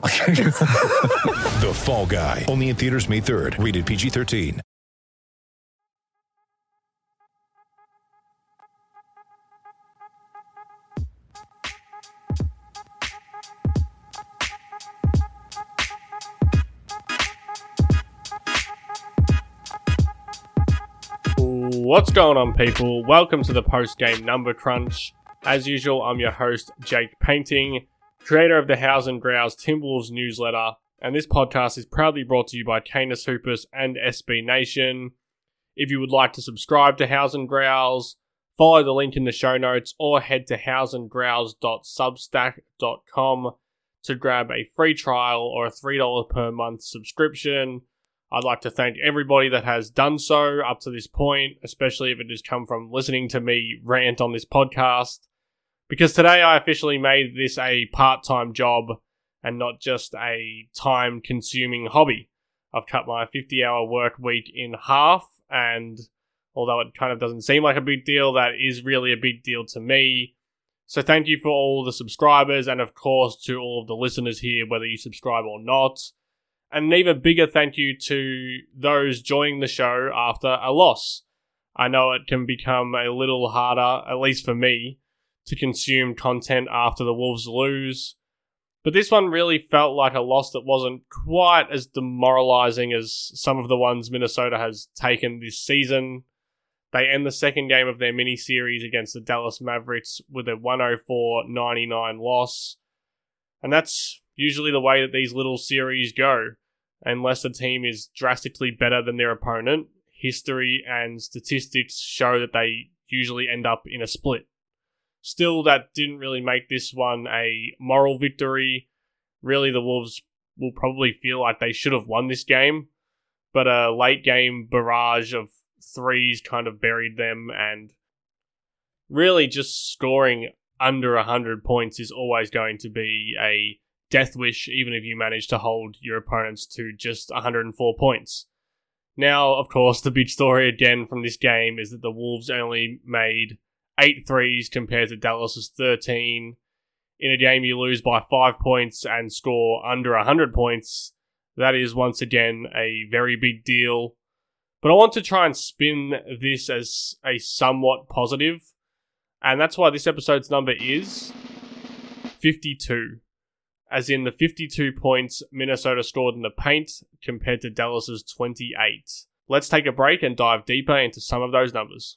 The Fall Guy. Only in theaters May 3rd. Rated PG-13. What's going on, people? Welcome to the post game number crunch. As usual, I'm your host, Jake Painting, creator of the House and Growls Timberwolves newsletter, and this podcast is proudly brought to you by Canis Hoopus and SB Nation. If you would like to subscribe to House and Growls, follow the link in the show notes or head to houseandgrowls.substack.com to grab a free trial or a $3 per month subscription. I'd like to thank everybody that has done so up to this point, especially if it has come from listening to me rant on this podcast. Because today I officially made this a part time job and not just a time consuming hobby. I've cut my 50 hour work week in half, and although it kind of doesn't seem like a big deal, that is really a big deal to me. So thank you for all the subscribers, and of course to all of the listeners here, whether you subscribe or not. And an even bigger thank you to those joining the show after a loss. I know it can become a little harder, at least for me, to consume content after the Wolves lose. But this one really felt like a loss that wasn't quite as demoralizing as some of the ones Minnesota has taken this season. They end the second game of their mini series against the Dallas Mavericks with a 104 99 loss. And that's usually the way that these little series go. Unless the team is drastically better than their opponent, history and statistics show that they usually end up in a split. Still, that didn't really make this one a moral victory. Really, the Wolves will probably feel like they should have won this game, but a late game barrage of threes kind of buried them, and really just scoring under 100 points is always going to be a death wish, even if you manage to hold your opponents to just 104 points. Now, of course, the big story again from this game is that the Wolves only made eight threes compared to Dallas's 13. In a game you lose by five points and score under 100 points, that is once again a very big deal. But I want to try and spin this as a somewhat positive, and that's why this episode's number is 52 as in the 52 points Minnesota scored in the paint compared to Dallas's 28. Let's take a break and dive deeper into some of those numbers.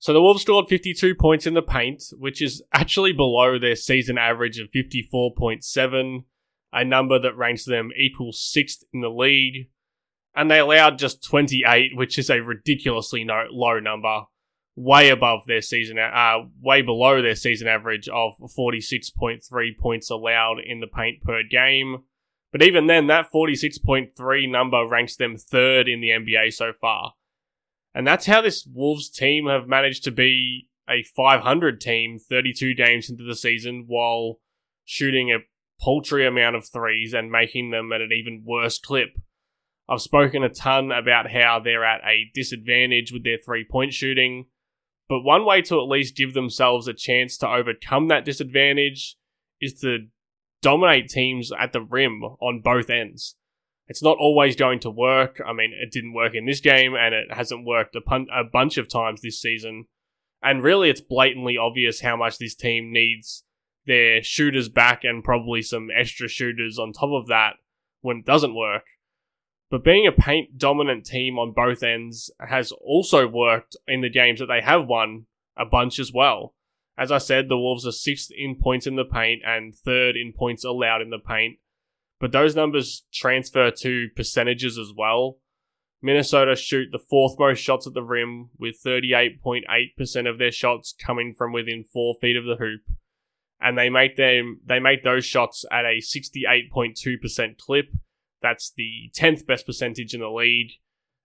So the Wolves scored 52 points in the paint, which is actually below their season average of 54.7, a number that ranks them equal sixth in the league. And they allowed just 28, which is a ridiculously no- low number, way above their season, uh, way below their season average of 46.3 points allowed in the paint per game. But even then, that 46.3 number ranks them third in the NBA so far. And that's how this Wolves team have managed to be a 500 team 32 games into the season while shooting a paltry amount of threes and making them at an even worse clip. I've spoken a ton about how they're at a disadvantage with their three point shooting, But one way to at least give themselves a chance to overcome that disadvantage is to dominate teams at the rim on both ends. It's not always going to work. I mean, it didn't work in this game, and it hasn't worked a, pun- a bunch of times this season. And really, it's blatantly obvious how much this team needs their shooters back and probably some extra shooters on top of that when it doesn't work. But being a paint dominant team on both ends has also worked in the games that they have won a bunch as well. As I said, the Wolves are sixth in points in the paint and third in points allowed in the paint. But those numbers transfer to percentages as well. Minnesota shoot the fourth most shots at the rim, with 38.8% of their shots coming from within four feet of the hoop. And they make them they make those shots at a 68.2% clip. That's the 10th best percentage in the league.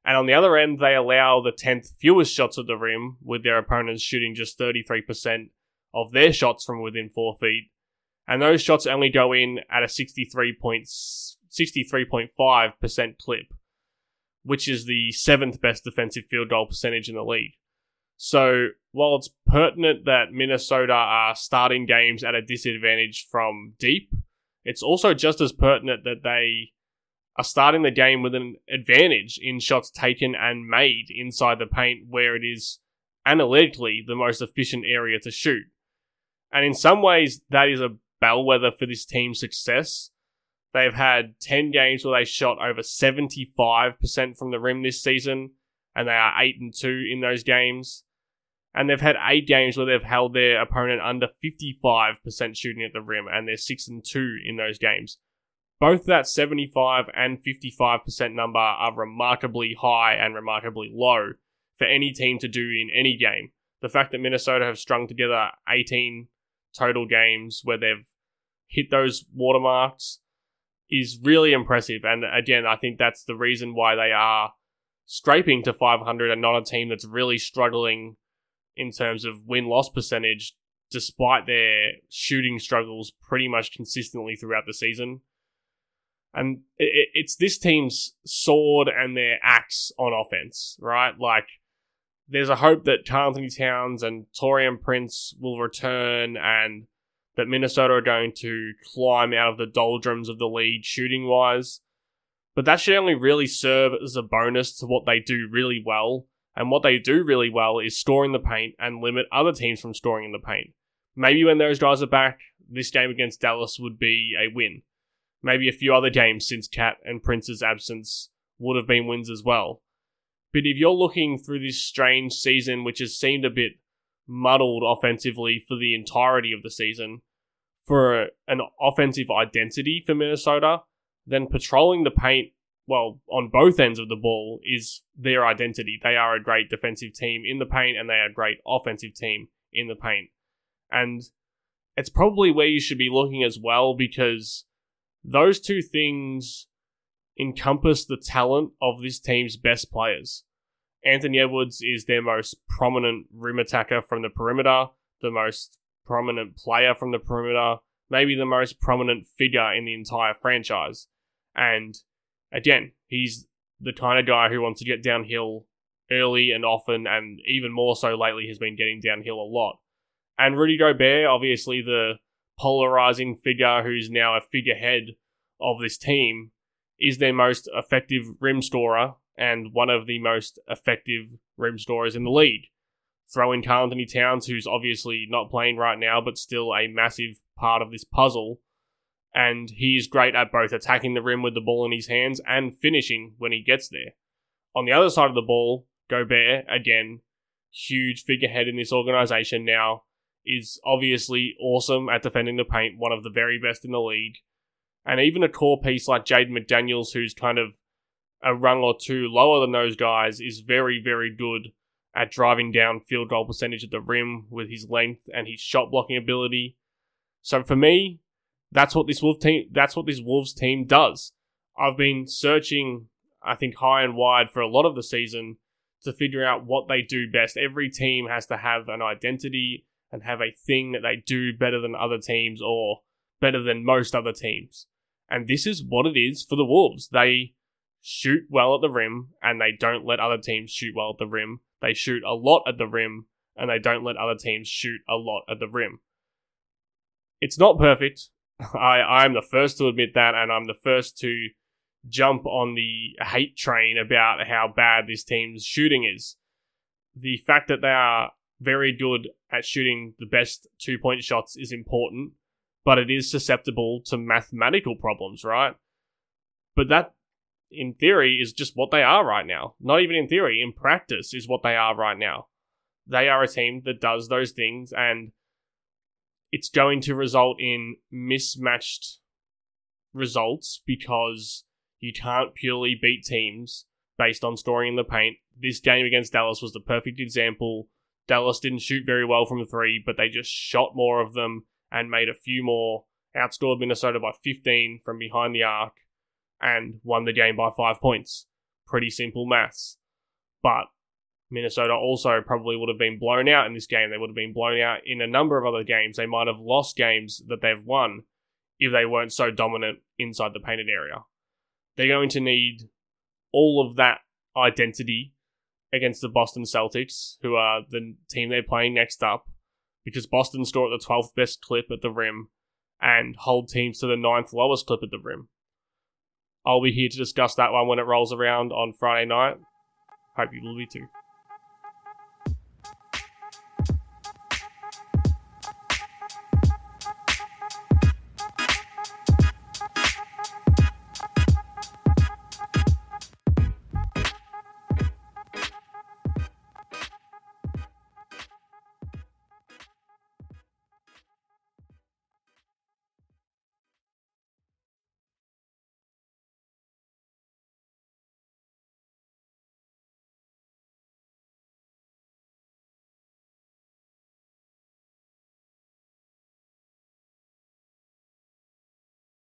And on the other end, they allow the 10th fewest shots at the rim, with their opponents shooting just 33% of their shots from within four feet. And those shots only go in at a 63.5% clip, which is the seventh best defensive field goal percentage in the league. So while it's pertinent that Minnesota are starting games at a disadvantage from deep, it's also just as pertinent that they are starting the game with an advantage in shots taken and made inside the paint where it is analytically the most efficient area to shoot. And in some ways, that is a bellwether for this team's success. They've had 10 games where they shot over 75% from the rim this season, and they are 8 and 2 in those games. And they've had 8 games where they've held their opponent under 55% shooting at the rim, and they're 6 and 2 in those games. Both that 75 and 55% number are remarkably high and remarkably low for any team to do in any game. The fact that Minnesota have strung together 18 total games where they've hit those watermarks is really impressive. And again, I think that's the reason why they are scraping to 500 and not a team that's really struggling in terms of win loss percentage, despite their shooting struggles pretty much consistently throughout the season. And it's this team's sword and their axe on offense, right? Like, there's a hope that Karl-Anthony Towns and Taurean Prince will return and that Minnesota are going to climb out of the doldrums of the league shooting wise. But that should only really serve as a bonus to what they do really well. And what they do really well is scoring the paint and limit other teams from scoring in the paint. Maybe when those guys are back, this game against Dallas would be a win. Maybe a few other games since KAT and Prince's absence would have been wins as well. But if you're looking through this strange season, which has seemed a bit muddled offensively for the entirety of the season, for an offensive identity for Minnesota, then patrolling the paint, well, on both ends of the ball, is their identity. They are a great defensive team in the paint, and they are a great offensive team in the paint. And it's probably where you should be looking as well because those two things encompass the talent of this team's best players. Anthony Edwards is their most prominent rim attacker from the perimeter, the most prominent player from the perimeter, maybe the most prominent figure in the entire franchise. And again, he's the kind of guy who wants to get downhill early and often, and even more so lately has been getting downhill a lot. And Rudy Gobert, obviously the polarizing figure who's now a figurehead of this team, is their most effective rim scorer and one of the most effective rim scorers in the league. Throw in Karl-Anthony Towns, who's obviously not playing right now, but still a massive part of this puzzle. And he's great at both attacking the rim with the ball in his hands and finishing when he gets there. On the other side of the ball, Gobert, again, huge figurehead in this organization now, is obviously awesome at defending the paint, one of the very best in the league. And even a core piece like Jaden McDaniels, who's kind of a rung or two lower than those guys, is very, very good at driving down field goal percentage at the rim with his length and his shot blocking ability. So for me, that's what this Wolf team that's what this Wolves team does. I've been searching, I think, high and wide for a lot of the season to figure out what they do best. Every team has to have an identity and have a thing that they do better than other teams or better than most other teams. And this is what it is for the Wolves. They shoot well at the rim and they don't let other teams shoot well at the rim. They shoot a lot at the rim and they don't let other teams shoot a lot at the rim. It's not perfect. I, I'm the first to admit that, and I'm the first to jump on the hate train about how bad this team's shooting is. The fact that they are very good at shooting the best two point shots is important, but it is susceptible to mathematical problems, right? But that, in theory, is just what they are right now. Not even in theory, in practice, is what they are right now. They are a team that does those things, and it's going to result in mismatched results because you can't purely beat teams based on scoring in the paint. This game against Dallas was the perfect example. Dallas didn't shoot very well from three, but they just shot more of them and made a few more, outscored Minnesota by 15 from behind the arc, and won the game by five points. Pretty simple maths. But Minnesota also probably would have been blown out in this game. They would have been blown out in a number of other games. They might have lost games that they've won if they weren't so dominant inside the painted area. They're going to need all of that identity against the Boston Celtics, who are the team they're playing next up, because Boston score at the 12th best clip at the rim and hold teams to the ninth lowest clip at the rim. I'll be here to discuss that one when it rolls around on Friday night. Hope you will be too.